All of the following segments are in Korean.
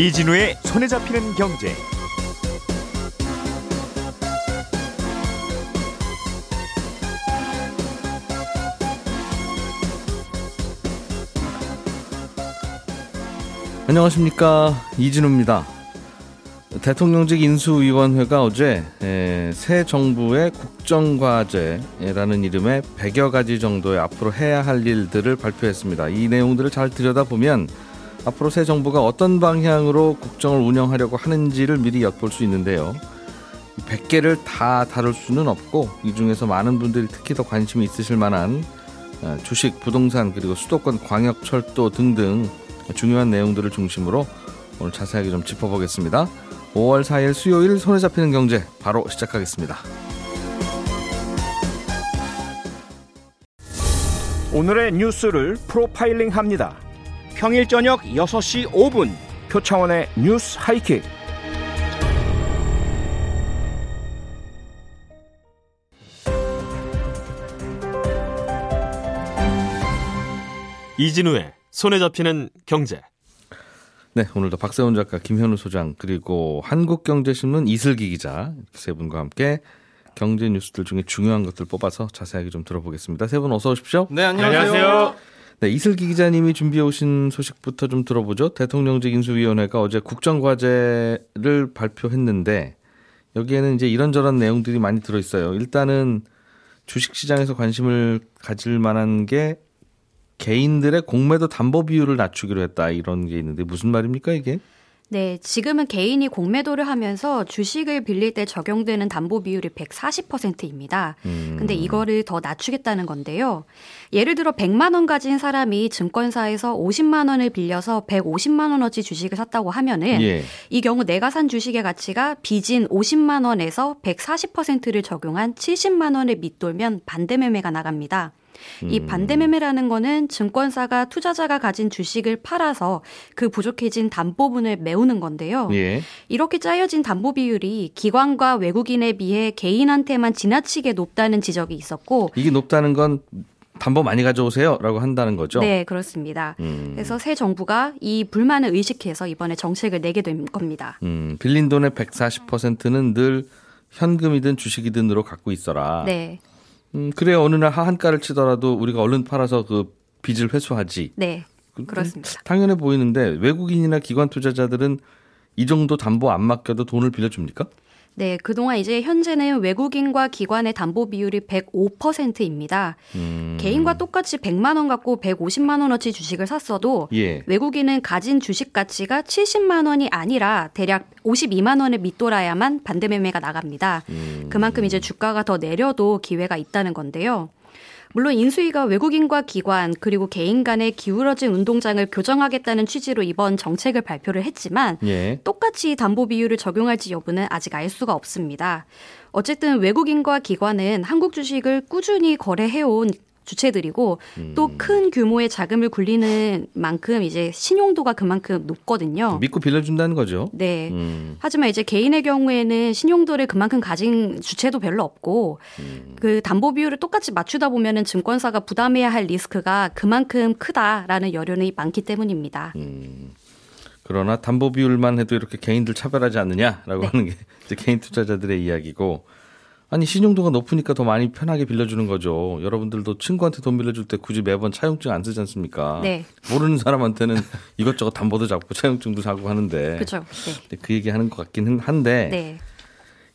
이진우의 손에 잡히는 경제. 안녕하십니까 이진우입니다. 대통령직 인수위원회가 어제 새 정부의 국정과제라는 이름의 100여 가지 정도의 앞으로 해야 할 일들을 발표했습니다. 이 내용들을 잘 들여다보면 앞으로 새 정부가 어떤 방향으로 국정을 운영하려고 하는지를 미리 엿볼 수 있는데요. 100개를 다 다룰 수는 없고 이 중에서 많은 분들이 특히 더 관심이 있으실 만한 어, 주식, 부동산 그리고 수도권 광역철도 등등 중요한 내용들을 중심으로 오늘 자세하게 좀 짚어보겠습니다. 5월 4일 수요일 손에 잡히는 경제 바로 시작하겠습니다. 오늘의 뉴스를 프로파일링 합니다. 평일 저녁 6시 5분 표창원의 뉴스 하이킥. 이진우의 손에 잡히는 경제. 네, 오늘도 박세훈 작가, 김현우 소장, 그리고 한국경제신문 이슬기 기자 세 분과 함께 경제 뉴스들 중에 중요한 것들 뽑아서 자세하게 좀 들어보겠습니다. 세 분 어서 오십시오. 네, 안녕하세요. 네, 이슬기 기자님이 준비해 오신 소식부터 좀 들어보죠. 대통령직 인수위원회가 어제 국정과제를 발표했는데 여기에는 이제 이런저런 내용들이 많이 들어 있어요. 일단은 주식시장에서 관심을 가질 만한 게 개인들의 공매도 담보 비율을 낮추기로 했다 이런 게 있는데 무슨 말입니까 이게? 네, 지금은 개인이 공매도를 하면서 주식을 빌릴 때 적용되는 담보 비율이 140%입니다. 음. 근데 이거를 더 낮추겠다는 건데요. 예를 들어 100만 원 가진 사람이 증권사에서 50만 원을 빌려서 150만 원어치 주식을 샀다고 하면은 예. 이 경우 내가 산 주식의 가치가 빚인 50만 원에서 140%를 적용한 70만 원을 밑돌면 반대 매매가 나갑니다. 이 음. 반대매매라는 거는 증권사가 투자자가 가진 주식을 팔아서 그 부족해진 담보분을 메우는 건데요. 예. 이렇게 짜여진 담보 비율이 기관과 외국인에 비해 개인한테만 지나치게 높다는 지적이 있었고 이게 높다는 건 담보 많이 가져오세요라고 한다는 거죠. 네, 그렇습니다. 음. 그래서 새 정부가 이 불만을 의식해서 이번에 정책을 내게 된 겁니다. 음, 빌린 돈의 140%는 늘 현금이든 주식이든으로 갖고 있어라. 네. 음, 그래 어느 날 한가를 치더라도 우리가 얼른 팔아서 그 빚을 회수하지. 네. 그렇습니다. 당연해 보이는데 외국인이나 기관 투자자들은 이 정도 담보 안 맡겨도 돈을 빌려줍니까? 네, 그동안 이제 현재는 외국인과 기관의 담보 비율이 105%입니다. 음. 개인과 똑같이 100만 원 갖고 150만 원어치 주식을 샀어도 예. 외국인은 가진 주식 가치가 70만 원이 아니라 대략 52만 원을 밑돌아야만 반대 매매가 나갑니다. 음. 그만큼 이제 주가가 더 내려도 기회가 있다는 건데요. 물론 인수위가 외국인과 기관 그리고 개인 간의 기울어진 운동장을 교정하겠다는 취지로 이번 정책을 발표를 했지만 예. 똑같이 담보 비율을 적용할지 여부는 아직 알 수가 없습니다. 어쨌든 외국인과 기관은 한국 주식을 꾸준히 거래해온 주체들이고 음. 또큰 규모의 자금을 굴리는 만큼 이제 신용도가 그만큼 높거든요. 믿고 빌려준다는 거죠. 네. 음. 하지만 이제 개인의 경우에는 신용도를 그만큼 가진 주체도 별로 없고 음. 그 담보 비율을 똑같이 맞추다 보면은 증권사가 부담해야 할 리스크가 그만큼 크다라는 여론이 많기 때문입니다. 음. 그러나 담보 비율만 해도 이렇게 개인들 차별하지 않느냐라고 네. 하는 게 이제 개인 투자자들의 이야기고 아니 신용도가 높으니까 더 많이 편하게 빌려주는 거죠. 여러분들도 친구한테 돈 빌려줄 때 굳이 매번 차용증 안 쓰지 않습니까? 네. 모르는 사람한테는 이것저것 담보도 잡고 차용증도 사고 하는데. 그렇죠. 네. 그 얘기하는 것 같긴 한데 네.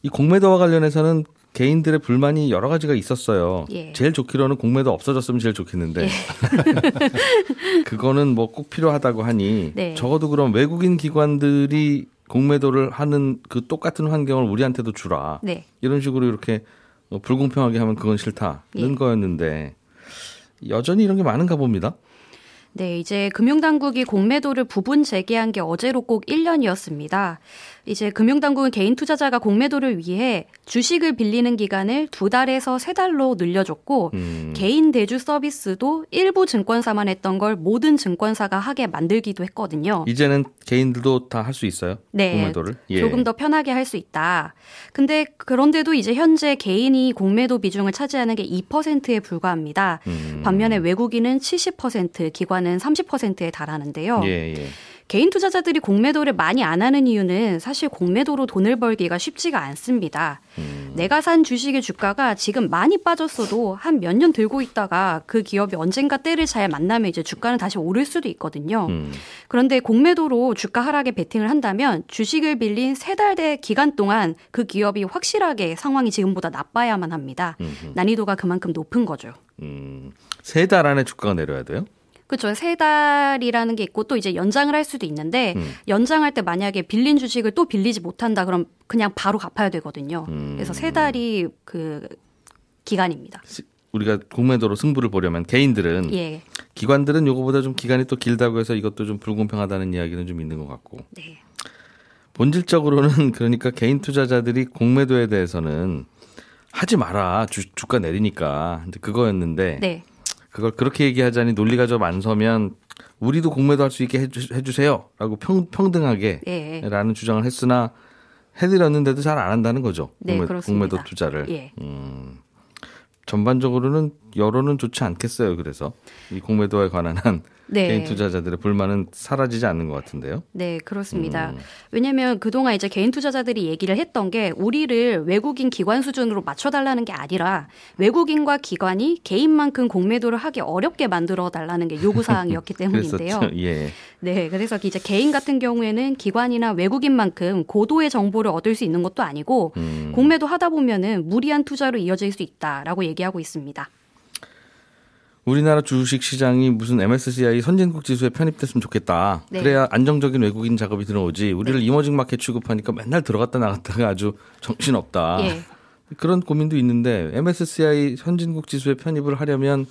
이 공매도와 관련해서는 개인들의 불만이 여러 가지가 있었어요. 예. 제일 좋기로는 공매도 없어졌으면 제일 좋겠는데 예. 그거는 뭐 꼭 필요하다고 하니 네. 적어도 그럼 외국인 기관들이 공매도를 하는 그 똑같은 환경을 우리한테도 주라. 네. 이런 식으로 이렇게 뭐 불공평하게 하면 그건 싫다는 예. 거였는데 여전히 이런 게 많은가 봅니다. 네, 이제 금융당국이 공매도를 부분 재개한 게 어제로 꼭 1년이었습니다. 이제 금융당국은 개인 투자자가 공매도를 위해 주식을 빌리는 기간을 두 달에서 세 달로 늘려줬고 음. 개인 대주 서비스도 일부 증권사만 했던 걸 모든 증권사가 하게 만들기도 했거든요. 이제는 개인들도 다 할 수 있어요. 네, 공매도를 예. 조금 더 편하게 할 수 있다. 근데 그런데도 이제 현재 개인이 공매도 비중을 차지하는 게 2%에 불과합니다. 음. 반면에 외국인은 70%, 기관 은 30%에 달하는데요. 예, 예. 개인 투자자들이 공매도를 많이 안 하는 이유는 사실 공매도로 돈을 벌기가 쉽지가 않습니다. 음. 내가 산 주식의 주가가 지금 많이 빠졌어도 한 몇 년 들고 있다가 그 기업이 언젠가 때를 잘 만나면 이제 주가는 다시 오를 수도 있거든요. 음. 그런데 공매도로 주가 하락에 베팅을 한다면 주식을 빌린 세 달 대 기간 동안 그 기업이 확실하게 상황이 지금보다 나빠야만 합니다. 음흠. 난이도가 그만큼 높은 거죠. 음, 세 달 안에 주가가 내려야 돼요? 그렇죠. 세 달이라는 게 있고 또 이제 연장을 할 수도 있는데 음. 연장할 때 만약에 빌린 주식을 또 빌리지 못한다 그럼 그냥 바로 갚아야 되거든요. 음. 그래서 세 달이 그 기간입니다. 우리가 공매도로 승부를 보려면 개인들은 예. 기관들은 요거보다 좀 기간이 또 길다고 해서 이것도 좀 불공평하다는 이야기는 좀 있는 것 같고. 네. 본질적으로는 그러니까 개인 투자자들이 공매도에 대해서는 하지 마라 주, 주가 내리니까 그거였는데 네. 그걸 그렇게 얘기하자니 논리가 좀 안 서면 우리도 공매도 할 수 있게 해주, 해주 세요라고 평, 평등하게 예. 라는 주장을 했으나 해드렸는데도 잘 안 한다는 거죠. 네, 공매, 공매도 투자를. 예. 음, 전반적으로는 여론은 좋지 않겠어요. 그래서 이 공매도에 관한 한 네. 개인 투자자들의 불만은 사라지지 않는 것 같은데요. 네, 그렇습니다. 음. 왜냐하면 그동안 이제 개인 투자자들이 얘기를 했던 게 우리를 외국인 기관 수준으로 맞춰달라는 게 아니라 외국인과 기관이 개인만큼 공매도를 하기 어렵게 만들어 달라는 게 요구 사항이었기 때문인데요. 예. 네, 그래서 이제 개인 같은 경우에는 기관이나 외국인만큼 고도의 정보를 얻을 수 있는 것도 아니고 음. 공매도 하다 보면은 무리한 투자로 이어질 수 있다라고 얘기하고 있습니다. 우리나라 주식 시장이 무슨 MSCI 선진국 지수에 편입됐으면 좋겠다. 네. 그래야 안정적인 외국인 작업이 들어오지. 우리를 네. 이머징 마켓 취급하니까 맨날 들어갔다 나갔다가 아주 정신없다. 예. 그런 고민도 있는데 MSCI 선진국 지수에 편입을 하려면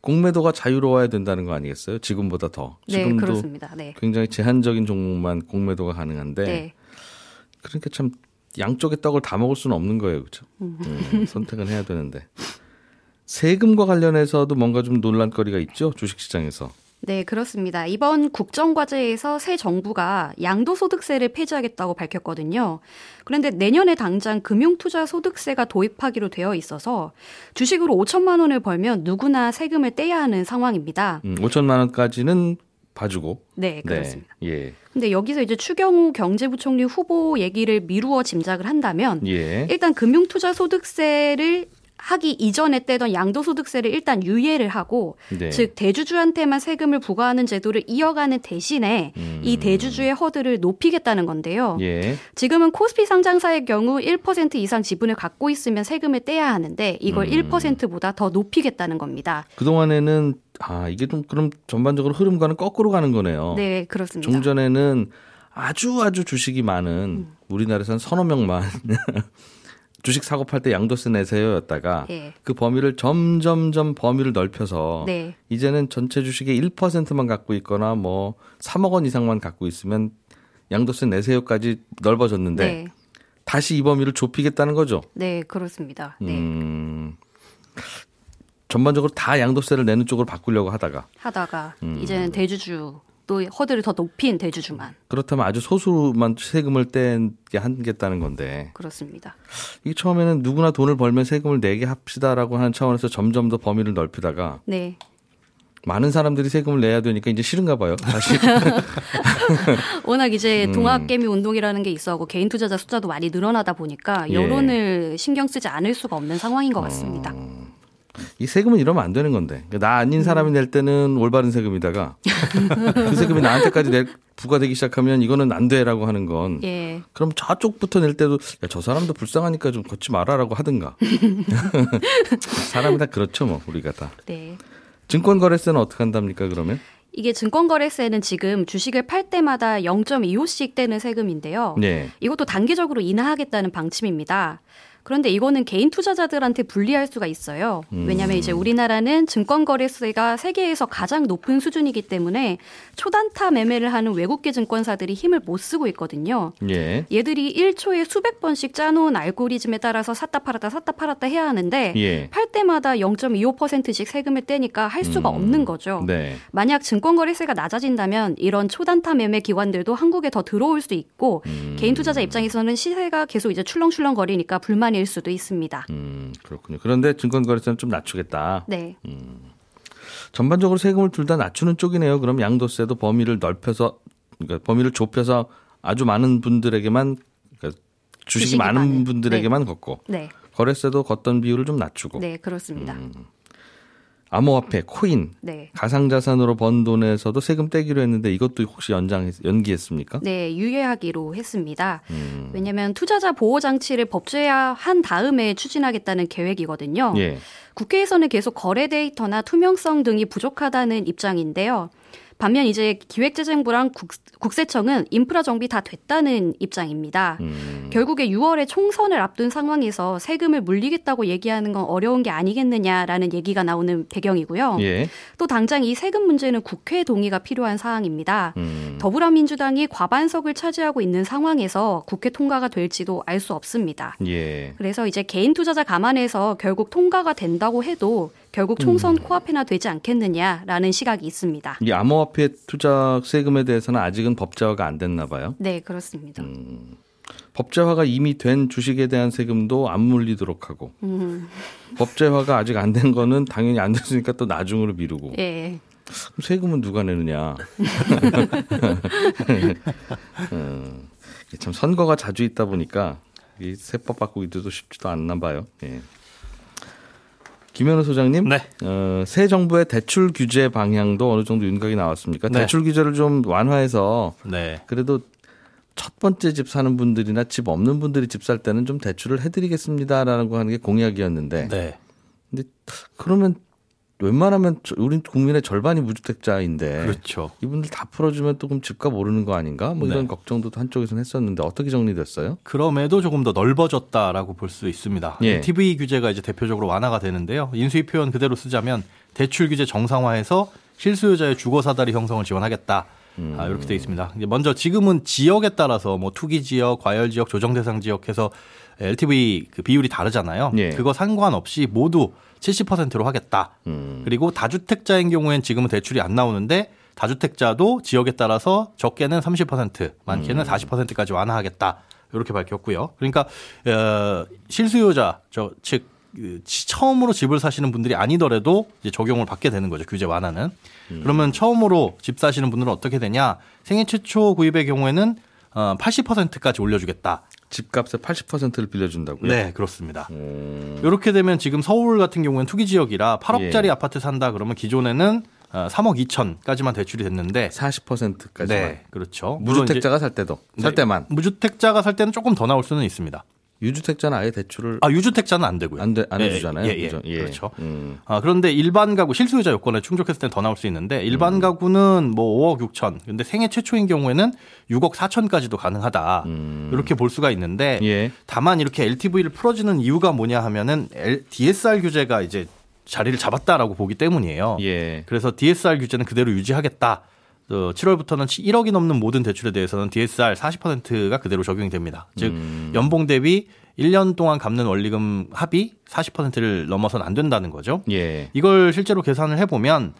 공매도가 자유로워야 된다는 거 아니겠어요? 지금보다 더. 네, 지금도 그렇습니다. 네. 굉장히 제한적인 종목만 공매도가 가능한데 네. 그러니까 참 양쪽의 떡을 다 먹을 수는 없는 거예요, 그렇죠? 음. 음, 선택은 해야 되는데. 세금과 관련해서도 뭔가 좀 논란거리가 있죠 주식시장에서. 네, 그렇습니다. 이번 국정과제에서 새 정부가 양도소득세를 폐지하겠다고 밝혔거든요. 그런데 내년에 당장 금융투자소득세가 도입하기로 되어 있어서 주식으로 5천만 원을 벌면 누구나 세금을 떼야 하는 상황입니다. 음, 5천만 원까지는 봐주고. 네, 그렇습니다. 네, 예. 근데 여기서 이제 추경호 경제부총리 후보 얘기를 미루어 짐작을 한다면 예. 일단 금융투자소득세를 하기 이전에 떼던 양도소득세를 일단 유예를 하고 네. 즉 대주주한테만 세금을 부과하는 제도를 이어가는 대신에 음. 이 대주주의 허들을 높이겠다는 건데요. 예. 지금은 코스피 상장사의 경우 1% 이상 지분을 갖고 있으면 세금을 떼야 하는데 이걸 음. 1%보다 더 높이겠다는 겁니다. 그동안에는 아, 이게 좀 그럼 전반적으로 흐름과는 거꾸로 가는 거네요. 네, 그렇습니다. 종전에는 아주 아주 주식이 많은 음. 우리나라에서는 서너 명만 주식 사고 팔 때 양도세 내세요였다가 네. 그 범위를 점점점 범위를 넓혀서 네. 이제는 전체 주식의 1%만 갖고 있거나 뭐 3억 원 이상만 갖고 있으면 양도세 내세요까지 넓어졌는데 네. 다시 이 범위를 좁히겠다는 거죠. 네, 그렇습니다. 네. 음, 전반적으로 다 양도세를 내는 쪽으로 바꾸려고 하다가 하다가 음. 이제는 대주주 또 허들을 더 높인 대주주만. 그렇다면 아주 소수만 세금을 떼게 하겠다는 건데. 그렇습니다. 이 처음에는 누구나 돈을 벌면 세금을 내게 합시다라고 하는 차원에서 점점 더 범위를 넓히다가 네. 많은 사람들이 세금을 내야 되니까 이제 싫은가 봐요. 사실. 워낙 이제 음. 동학개미 운동이라는 게 있어고 개인 투자자 숫자도 많이 늘어나다 보니까 예. 여론을 예. 신경 쓰지 않을 수가 없는 상황인 것 같습니다. 어. 이 세금은 이러면 안 되는 건데 그러니까 나 아닌 사람이 낼 때는 올바른 세금이다가 그 세금이 나한테까지 낼 부과되기 시작하면 이거는 안 돼라고 하는 건 예. 그럼 저쪽부터 낼 때도 야, 저 사람도 불쌍하니까 좀 걷지 말아라고 하든가 사람이 다 그렇죠 뭐 우리가 다 네. 증권거래세는 어떻게 한답니까 그러면? 이게 증권거래세는 지금 주식을 팔 때마다 0.25씩 떼는 세금인데요. 네. 이것도 단기적으로 인하하겠다는 방침입니다. 그런데 이거는 개인 투자자들한테 불리할 수가 있어요. 왜냐하면 이제 음. 우리나라는 증권 거래세가 세계에서 가장 높은 수준이기 때문에 초단타 매매를 하는 외국계 증권사들이 힘을 못 쓰고 있거든요. 예. 얘들이 1초에 수백 번씩 짜놓은 알고리즘에 따라서 샀다 팔았다 샀다 팔았다 해야 하는데 예. 팔 때마다 0.25%씩 세금을 떼니까 할 수가 음. 없는 거죠. 네. 만약 증권 거래세가 낮아진다면 이런 초단타 매매 기관들도 한국에 더 들어올 수 있고 음. 개인 투자자 입장에서는 시세가 계속 이제 출렁출렁 거리니까 불만이 일 수도 있습니다. 음, 그렇군요. 그런데 증권거래세는 좀 낮추겠다. 네. 음. 전반적으로 세금을 둘 다 낮추는 쪽이네요. 그럼 양도세도 범위를 넓혀서 그러니까 범위를 좁혀서 아주 많은 분들에게만 그러니까 주식이, 주식이 많은 많은. 분들에게만 네. 걷고 네. 거래세도 걷던 비율을 좀 낮추고. 네, 그렇습니다. 음. 암호화폐, 코인, 네. 가상자산으로 번 돈에서도 세금 떼기로 했는데 이것도 혹시 연장 연기했습니까? 네, 유예하기로 했습니다. 음. 왜냐하면 투자자 보호 장치를 법제화한 다음에 추진하겠다는 계획이거든요. 예. 국회에서는 계속 거래 데이터나 투명성 등이 부족하다는 입장인데요. 반면 이제 기획재정부랑 국, 국세청은 인프라 정비 다 됐다는 입장입니다. 음. 결국에 6월에 총선을 앞둔 상황에서 세금을 물리겠다고 얘기하는 건 어려운 게 아니겠느냐라는 얘기가 나오는 배경이고요. 예. 또 당장 이 세금 문제는 국회 동의가 필요한 사항입니다. 음. 더불어민주당이 과반석을 차지하고 있는 상황에서 국회 통과가 될지도 알 수 없습니다. 예. 그래서 이제 개인 투자자 감안해서 결국 통과가 된다고 해도 결국 총선 음. 코앞에나 되지 않겠느냐라는 시각이 있습니다. 이 암호화폐 투자 세금에 대해서는 아직은 법제화가 안 됐나 봐요. 네, 그렇습니다. 음. 법제화가 이미 된 주식에 대한 세금도 안 물리도록 하고 음. 법제화가 아직 안 된 거는 당연히 안 됐으니까 또 나중으로 미루고 예. 세금은 누가 내느냐 음, 참 선거가 자주 있다 보니까 이 세법 바꾸기도 쉽지도 않나 봐요 예. 김현우 소장님, 네. 어, 새 정부의 대출 규제 방향도 어느 정도 윤곽이 나왔습니까? 네. 대출 규제를 좀 완화해서 네. 그래도 첫 번째 집 사는 분들이나 집 없는 분들이 집 살 때는 좀 대출을 해드리겠습니다라는 거 하는 게 공약이었는데. 네. 근데 그러면 웬만하면 우리 국민의 절반이 무주택자인데 그렇죠. 이분들 다 풀어주면 또 그럼 집값 오르는 거 아닌가? 뭐 이런 네. 걱정도 한쪽에서는 했었는데 어떻게 정리됐어요? 그럼에도 조금 더 넓어졌다라고 볼 수 있습니다. 예. TV 규제가 이제 대표적으로 완화가 되는데요. 인수위 표현 그대로 쓰자면 대출 규제 정상화해서 실수요자의 주거 사다리 형성을 지원하겠다. 음. 아, 이렇게 돼 있습니다. 먼저 지금은 지역에 따라서 뭐 투기 지역, 과열 지역, 조정 대상 지역 해서 LTV 그 비율이 다르잖아요. 예. 그거 상관없이 모두 70%로 하겠다. 음. 그리고 다주택자인 경우엔 지금은 대출이 안 나오는데 다주택자도 지역에 따라서 적게는 30%, 많게는 음. 40%까지 완화하겠다. 이렇게 밝혔고요. 그러니까 어, 실수요자 저즉 그 처음으로 집을 사시는 분들이 아니더라도 이제 적용을 받게 되는 거죠. 규제 완화는. 음. 그러면 처음으로 집 사시는 분들은 어떻게 되냐? 생애 최초 구입의 경우에는 어 80%까지 올려주겠다. 집값의 80%를 빌려준다고요? 네, 그렇습니다. 음. 이렇게 되면 지금 서울 같은 경우에는 투기 지역이라 8억짜리 예. 아파트 산다 그러면 기존에는 3억 어, 2천까지만 대출이 됐는데 40%까지만. 네, 그렇죠. 무주택자가 살 때도 살 네, 때만. 무주택자가 살 때는 조금 더 나올 수는 있습니다. 유주택자는 아예 대출을 아 유주택자는 안 되고요. 안, 돼, 안 예, 해주잖아요. 예, 예, 예. 그렇죠. 음. 아 그런데 일반 가구 실수요자 요건에 충족했을 때는 더 나올 수 있는데 일반 음. 가구는 뭐 5억 6천. 근데 생애 최초인 경우에는 6억 4천까지도 가능하다. 음. 이렇게 볼 수가 있는데 예. 다만 이렇게 LTV를 풀어주는 이유가 뭐냐 하면은 L, DSR 규제가 이제 자리를 잡았다라고 보기 때문이에요. 예. 그래서 DSR 규제는 그대로 유지하겠다. 7월부터는 어, 1억이 넘는 모든 대출에 대해서는 DSR 40%가 그대로 적용이 됩니다. 즉 음. 연봉 대비 1년 동안 갚는 원리금 합이 40%를 넘어서는 안 된다는 거죠. 예. 이걸 실제로 계산을 해보면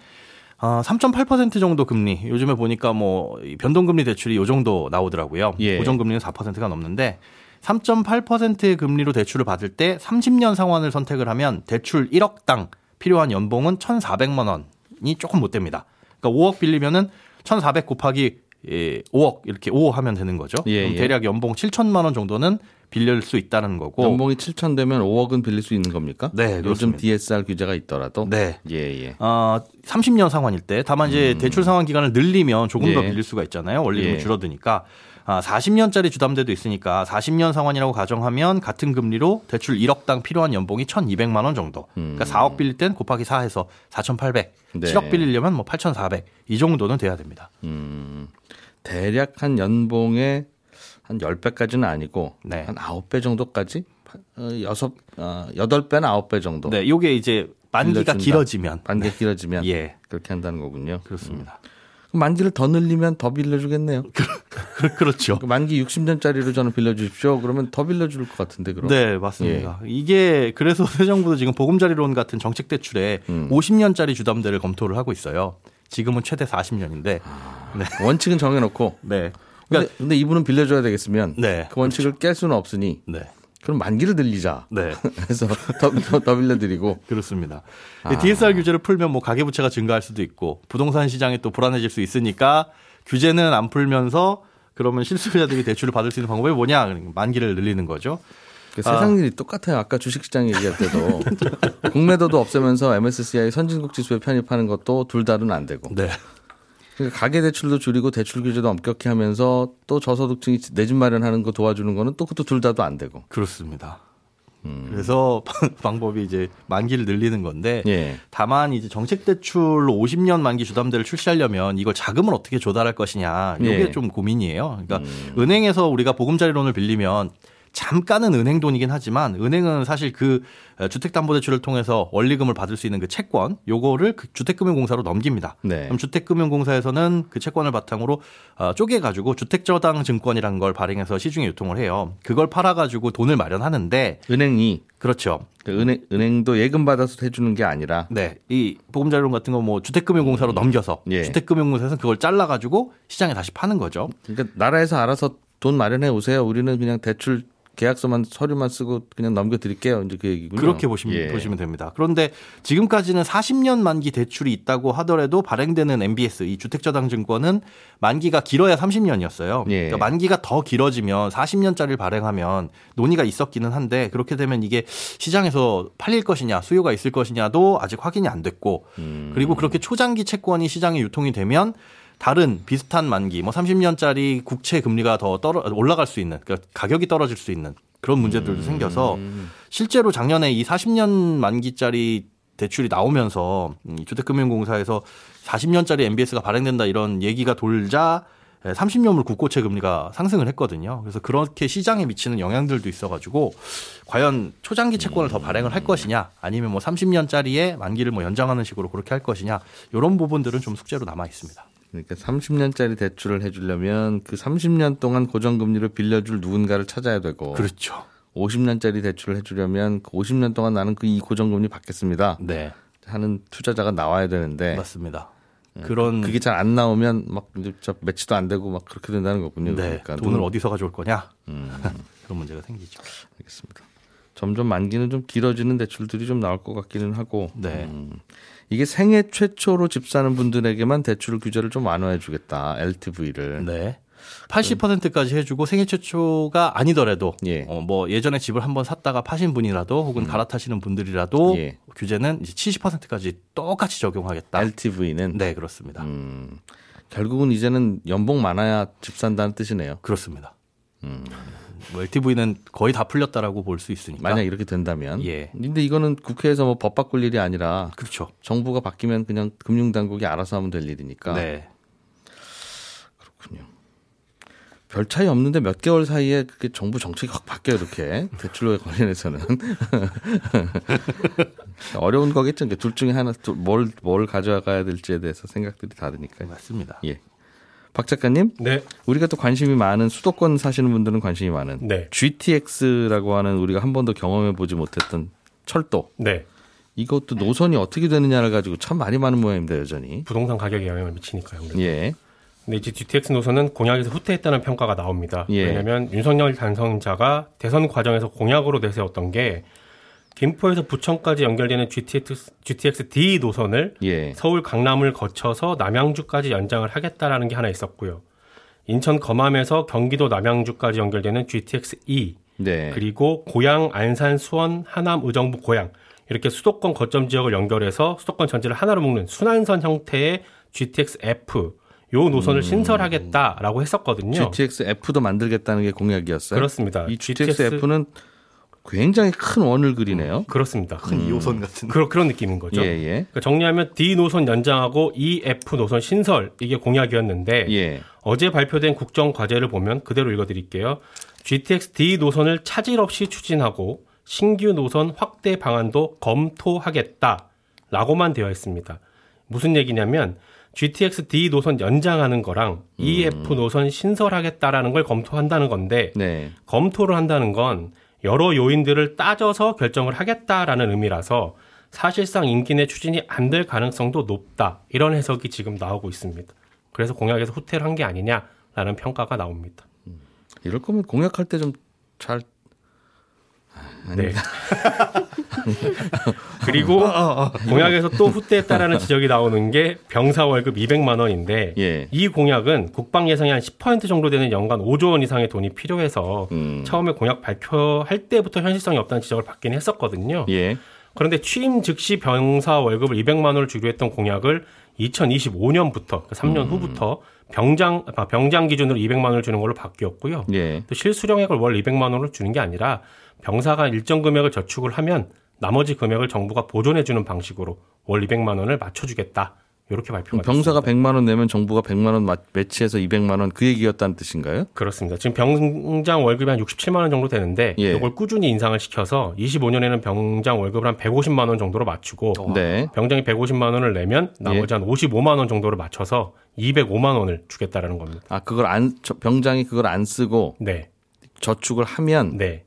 어, 3.8% 정도 금리 요즘에 보니까 뭐 변동금리 대출이 요 정도 나오더라고요. 예. 고정금리는 4%가 넘는데 3.8%의 금리로 대출을 받을 때 30년 상환을 선택을 하면 대출 1억당 필요한 연봉은 1,400만 원이 조금 못 됩니다. 그러니까 5억 빌리면은 1,400 곱하기 예, 5억 이렇게 5 하면 되는 거죠. 예, 그럼 예. 대략 연봉 7천만 원 정도는 빌릴 수 있다는 거고. 연봉이 7천 되면 5억은 빌릴 수 있는 겁니까? 네, 요즘 그렇습니다. DSR 규제가 있더라도. 네, 예, 예. 어, 30년 상환일 때, 다만 이제 음. 대출 상환 기간을 늘리면 조금 예. 더 빌릴 수가 있잖아요. 원리금이 예. 줄어드니까. 아, 40년짜리 주담대도 있으니까 40년 상환이라고 가정하면 같은 금리로 대출 1억당 필요한 연봉이 1,200만 원 정도. 그러니까 4억 음. 빌릴 땐 곱하기 4 해서 4,800. 네. 7억 빌리려면 뭐 8,400. 이 정도는 돼야 됩니다. 음. 대략 한 연봉의 한 10배까지는 아니고 네. 한 9배 정도까지 어, 여섯 어, 8배나 9배 정도. 네, 요게 이제 만기가 길어지면 만기가 길어지면 예. 그렇게 한다는 거군요. 그렇습니다. 음. 만기를 더 늘리면 더 빌려주겠네요. 그렇죠. 만기 60년짜리로 저는 빌려주십시오. 그러면 더 빌려줄 것 같은데 그럼. 네, 맞습니다. 예. 이게 그래서 새 정부도 지금 보금자리론 같은 정책 대출에 음. 50년짜리 주담대를 검토를 하고 있어요. 지금은 최대 40년인데 아, 네. 원칙은 정해놓고. 네. 그러니까 근데, 근데, 이분은 빌려줘야 되겠으면 네, 그 원칙을 그렇죠. 깰 수는 없으니. 네. 그럼 만기를 늘리자. 네. 그래서 더, 더, 더 빌려드리고. 그렇습니다. 아. DSR 규제를 풀면 뭐 가계부채가 증가할 수도 있고 부동산 시장이 또 불안해질 수 있으니까 규제는 안 풀면서 그러면 실수요자들이 대출을 받을 수 있는 방법이 뭐냐? 만기를 늘리는 거죠. 그 세상 일이 아. 똑같아요. 아까 주식시장 얘기할 때도 공매도도 없애면서 MSCI 선진국 지수에 편입하는 것도 둘 다는 안 되고. 네. 그러니까 가계 대출도 줄이고 대출 규제도 엄격히 하면서 또 저소득층이 내 집 마련하는 거 도와주는 거는 또 그것도 둘 다도 안 되고. 그렇습니다. 음. 그래서 방법이 이제 만기를 늘리는 건데 예. 다만 이제 정책 대출로 50년 만기 주담대를 출시하려면 이걸 자금을 어떻게 조달할 것이냐 이게 예. 좀 고민이에요. 그러니까 음. 은행에서 우리가 보금자리론을 빌리면 잠깐은 은행 돈이긴 하지만 은행은 사실 그 주택담보대출을 통해서 원리금을 받을 수 있는 그 채권 요거를 그 주택금융공사로 넘깁니다. 네. 그럼 주택금융공사에서는 그 채권을 바탕으로 어, 쪼개 가지고 주택저당증권이라는 걸 발행해서 시중에 유통을 해요. 그걸 팔아 가지고 돈을 마련하는데 은행이 그렇죠. 그 은행 은행도 예금 받아서 해주는 게 아니라 네, 이 보금자료론 같은 거 뭐 주택금융공사로 음. 넘겨서 예. 주택금융공사에서 그걸 잘라가지고 시장에 다시 파는 거죠. 그러니까 나라에서 알아서 돈 마련해 오세요. 우리는 그냥 대출 계약서만 서류만 쓰고 그냥 넘겨드릴게요. 이제 그 얘기군요. 그렇게 보시면, 예. 보시면 됩니다. 그런데 지금까지는 40년 만기 대출이 있다고 하더라도 발행되는 MBS 이 주택저당증권은 만기가 길어야 30년이었어요. 예. 그러니까 만기가 더 길어지면 40년짜리를 발행하면 논의가 있었기는 한데 그렇게 되면 이게 시장에서 팔릴 것이냐 수요가 있을 것이냐도 아직 확인이 안 됐고 음. 그리고 그렇게 초장기 채권이 시장에 유통이 되면 다른 비슷한 만기 뭐 30년짜리 국채 금리가 더 떨어 올라갈 수 있는 그러니까 가격이 떨어질 수 있는 그런 문제들도 음. 생겨서 실제로 작년에 이 40년 만기짜리 대출이 나오면서 주택금융공사에서 40년짜리 MBS가 발행된다 이런 얘기가 돌자 30년물 국고채 금리가 상승을 했거든요. 그래서 그렇게 시장에 미치는 영향들도 있어가지고 과연 초장기 채권을 더 발행을 할 것이냐 아니면 뭐 30년짜리의 만기를 뭐 연장하는 식으로 그렇게 할 것이냐 이런 부분들은 좀 숙제로 남아 있습니다. 그러니까 30년짜리 대출을 해주려면 그 30년 동안 고정금리를 빌려줄 누군가를 찾아야 되고. 그렇죠. 50년짜리 대출을 해주려면 그 50년 동안 나는 그 이 고정금리 받겠습니다. 네. 하는 투자자가 나와야 되는데. 맞습니다. 예. 그런 그게 잘 안 나오면 막 이제 매치도 안 되고 막 그렇게 된다는 거군요. 네. 그러니까 돈을 어디서 가져올 거냐? 음. 그런 문제가 생기죠. 알겠습니다. 점점 만기는 좀 길어지는 대출들이 좀 나올 것 같기는 하고. 네. 음. 이게 생애 최초로 집 사는 분들에게만 대출 규제를 좀 완화해 주겠다. LTV를. 네. 80%까지 해주고 생애 최초가 아니더라도 예. 어, 뭐 예전에 집을 한번 샀다가 파신 분이라도 혹은 음. 갈아타시는 분들이라도 예. 규제는 이제 70%까지 똑같이 적용하겠다. LTV는 네 그렇습니다. 음. 결국은 이제는 연봉 많아야 집 산다는 뜻이네요. 그렇습니다. 음. 뭐 LTV는 거의 다 풀렸다라고 볼 수 있으니까. 만약 이렇게 된다면. 예. 근데 이거는 국회에서 뭐 법 바꿀 일이 아니라. 그렇죠. 정부가 바뀌면 그냥 금융 당국이 알아서 하면 될 일이니까. 네. 그렇군요. 별 차이 없는데 몇 개월 사이에 그게 정부 정책이 확 바뀌어요, 이렇게. 대출로 관련해서는. 어려운 거겠죠. 둘 중에 하나, 뭘, 뭘 가져가야 될지에 대해서 생각들이 다르니까. 맞습니다. 예. 박 작가님, 네. 우리가 또 관심이 많은 수도권 사시는 분들은 관심이 많은 네. GTX라고 하는 우리가 한 번도 경험해 보지 못했던 철도. 네. 이것도 노선이 어떻게 되느냐를 가지고 참 많이 많은 모양입니다 여전히. 부동산 가격에 영향을 미치니까요. 그래도. 예. 근데 이제 GTX 노선은 공약에서 후퇴했다는 평가가 나옵니다. 예. 왜냐하면 윤석열 당선자가 대선 과정에서 공약으로 내세웠던 게 김포에서 부천까지 연결되는 GTX, GTX D 노선을 예. 서울 강남을 거쳐서 남양주까지 연장을 하겠다라는 게 하나 있었고요. 인천 검암에서 경기도 남양주까지 연결되는 GTX E 네. 그리고 고양, 안산, 수원, 하남, 의정부, 고양 이렇게 수도권 거점 지역을 연결해서 수도권 전체를 하나로 묶는 순환선 형태의 GTX F 요 노선을 음. 신설하겠다라고 했었거든요. GTX F도 만들겠다는 게 공약이었어요. 그렇습니다. 이 GTX, GTX F는 굉장히 큰 원을 그리네요. 음, 그렇습니다. 큰 음. 2호선 같은. 그런 그런 느낌인 거죠. 예, 예. 그러니까 정리하면 D 노선 연장하고 EF 노선 신설 이게 공약이었는데 예. 어제 발표된 국정 과제를 보면 그대로 읽어드릴게요. GTX D 노선을 차질 없이 추진하고 신규 노선 확대 방안도 검토하겠다라고만 되어 있습니다. 무슨 얘기냐면 GTX D 노선 연장하는 거랑 EF 음. 노선 신설하겠다라는 걸 검토한다는 건데 네. 검토를 한다는 건 여러 요인들을 따져서 결정을 하겠다라는 의미라서 사실상 임기 내 추진이 안 될 가능성도 높다. 이런 해석이 지금 나오고 있습니다. 그래서 공약에서 후퇴를 한 게 아니냐라는 평가가 나옵니다. 음, 이럴 거면 공약할 때 좀 잘 네. 그리고 공약에서 또 후퇴했다라는 지적이 나오는 게 병사 월급 200만 원인데 예. 이 공약은 국방 예상이 한 10% 정도 되는 연간 5조 원 이상의 돈이 필요해서 음. 처음에 공약 발표할 때부터 현실성이 없다는 지적을 받긴 했었거든요. 예. 그런데 취임 즉시 병사 월급을 200만 원을 주기로 했던 공약을 2025년부터 3년 음. 후부터 병장 아, 병장 기준으로 200만 원을 주는 걸로 바뀌었고요. 예. 또 실수령액을 월 200만 원을 주는 게 아니라 병사가 일정 금액을 저축을 하면 나머지 금액을 정부가 보존해 주는 방식으로 월 200만 원을 맞춰 주겠다. 이렇게 발표가 병사가 됐습니다. 100만 원 내면 정부가 100만 원 매치해서 200만 원 그 얘기였다는 뜻인가요? 그렇습니다. 지금 병장 월급이 한 67만 원 정도 되는데 예. 이걸 꾸준히 인상을 시켜서 25년에는 병장 월급을 한 150만 원 정도로 맞추고 네. 병장이 150만 원을 내면 나머지 예. 한 55만 원 정도를 맞춰서 205만 원을 주겠다라는 겁니다. 아, 그걸 안 병장이 그걸 안 쓰고 네. 저축을 하면 네.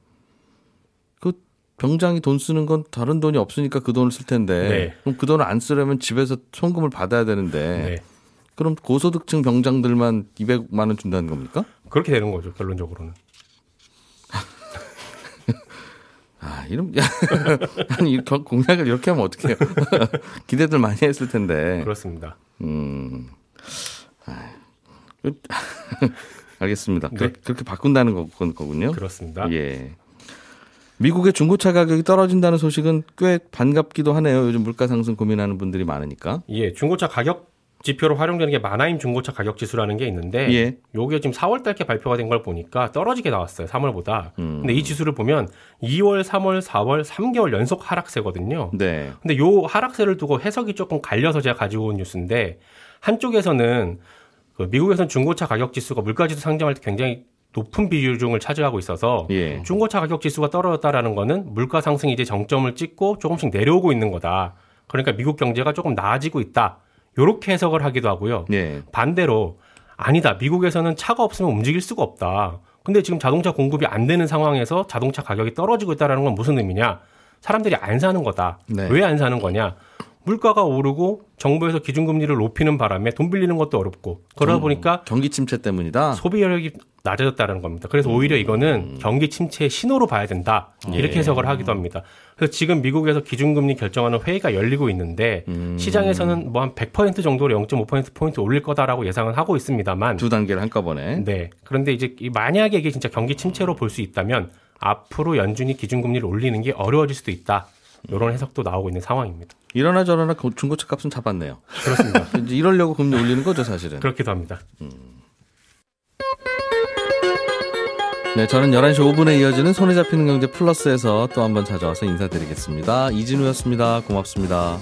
병장이 돈 쓰는 건 다른 돈이 없으니까 그 돈을 쓸 텐데 네. 그럼 그 돈을 안 쓰려면 집에서 송금을 받아야 되는데 네. 그럼 고소득층 병장들만 200만 원 준다는 겁니까? 그렇게 되는 거죠 결론적으로는. 아, 이런, 아니, 공약을 이렇게 하면 어떡해요. 기대들 많이 했을 텐데. 그렇습니다. 음. 아, 알겠습니다. 네. 그렇게 바꾼다는 거 군요. 그렇습니다. 예. 미국의 중고차 가격이 떨어진다는 소식은 꽤 반갑기도 하네요. 요즘 물가 상승 고민하는 분들이 많으니까. 예, 중고차 가격 지표로 활용되는 게 마나임 중고차 가격 지수라는 게 있는데 예. 요게 지금 4월 달께 발표가 된 걸 보니까 떨어지게 나왔어요. 3월보다. 음. 근데 이 지수를 보면 2월, 3월, 4월 3개월 연속 하락세거든요. 네. 근데 요 하락세를 두고 해석이 조금 갈려서 제가 가지고 온 뉴스인데 한쪽에서는 그 미국에서는 중고차 가격 지수가 물가 지수 상정할 때 굉장히 높은 비중을 차지하고 있어서 예. 중고차 가격 지수가 떨어졌다라는 거는 물가 상승이 이제 정점을 찍고 조금씩 내려오고 있는 거다. 그러니까 미국 경제가 조금 나아지고 있다. 요렇게 해석을 하기도 하고요. 예. 반대로 아니다. 미국에서는 차가 없으면 움직일 수가 없다. 근데 지금 자동차 공급이 안 되는 상황에서 자동차 가격이 떨어지고 있다라는 건 무슨 의미냐? 사람들이 안 사는 거다. 네. 왜안 사는 거냐? 물가가 오르고 정부에서 기준금리를 높이는 바람에 돈 빌리는 것도 어렵고 그러다 보니까 경기 침체 때문이다. 소비력이 낮아졌다는 겁니다. 그래서 음. 오히려 이거는 경기 침체의 신호로 봐야 된다. 이렇게 예. 해석을 하기도 합니다. 그래서 지금 미국에서 기준금리 결정하는 회의가 열리고 있는데 음. 시장에서는 뭐 한 100% 정도로 0.5% 포인트 올릴 거다라고 예상은 하고 있습니다만 두 단계를 한꺼번에. 네. 그런데 이제 만약에 이게 진짜 경기 침체로 볼 수 있다면 앞으로 연준이 기준금리를 올리는 게 어려워질 수도 있다. 이런 해석도 나오고 있는 상황입니다. 이러나 저러나 중고차 값은 잡았네요. 그렇습니다. 이제 이러려고 금리 올리는 거죠, 사실은. 그렇기도 합니다. 음. 네, 저는 11시 5분에 이어지는 손에 잡히는 경제 플러스에서 또 한 번 찾아와서 인사드리겠습니다. 이진우였습니다. 고맙습니다.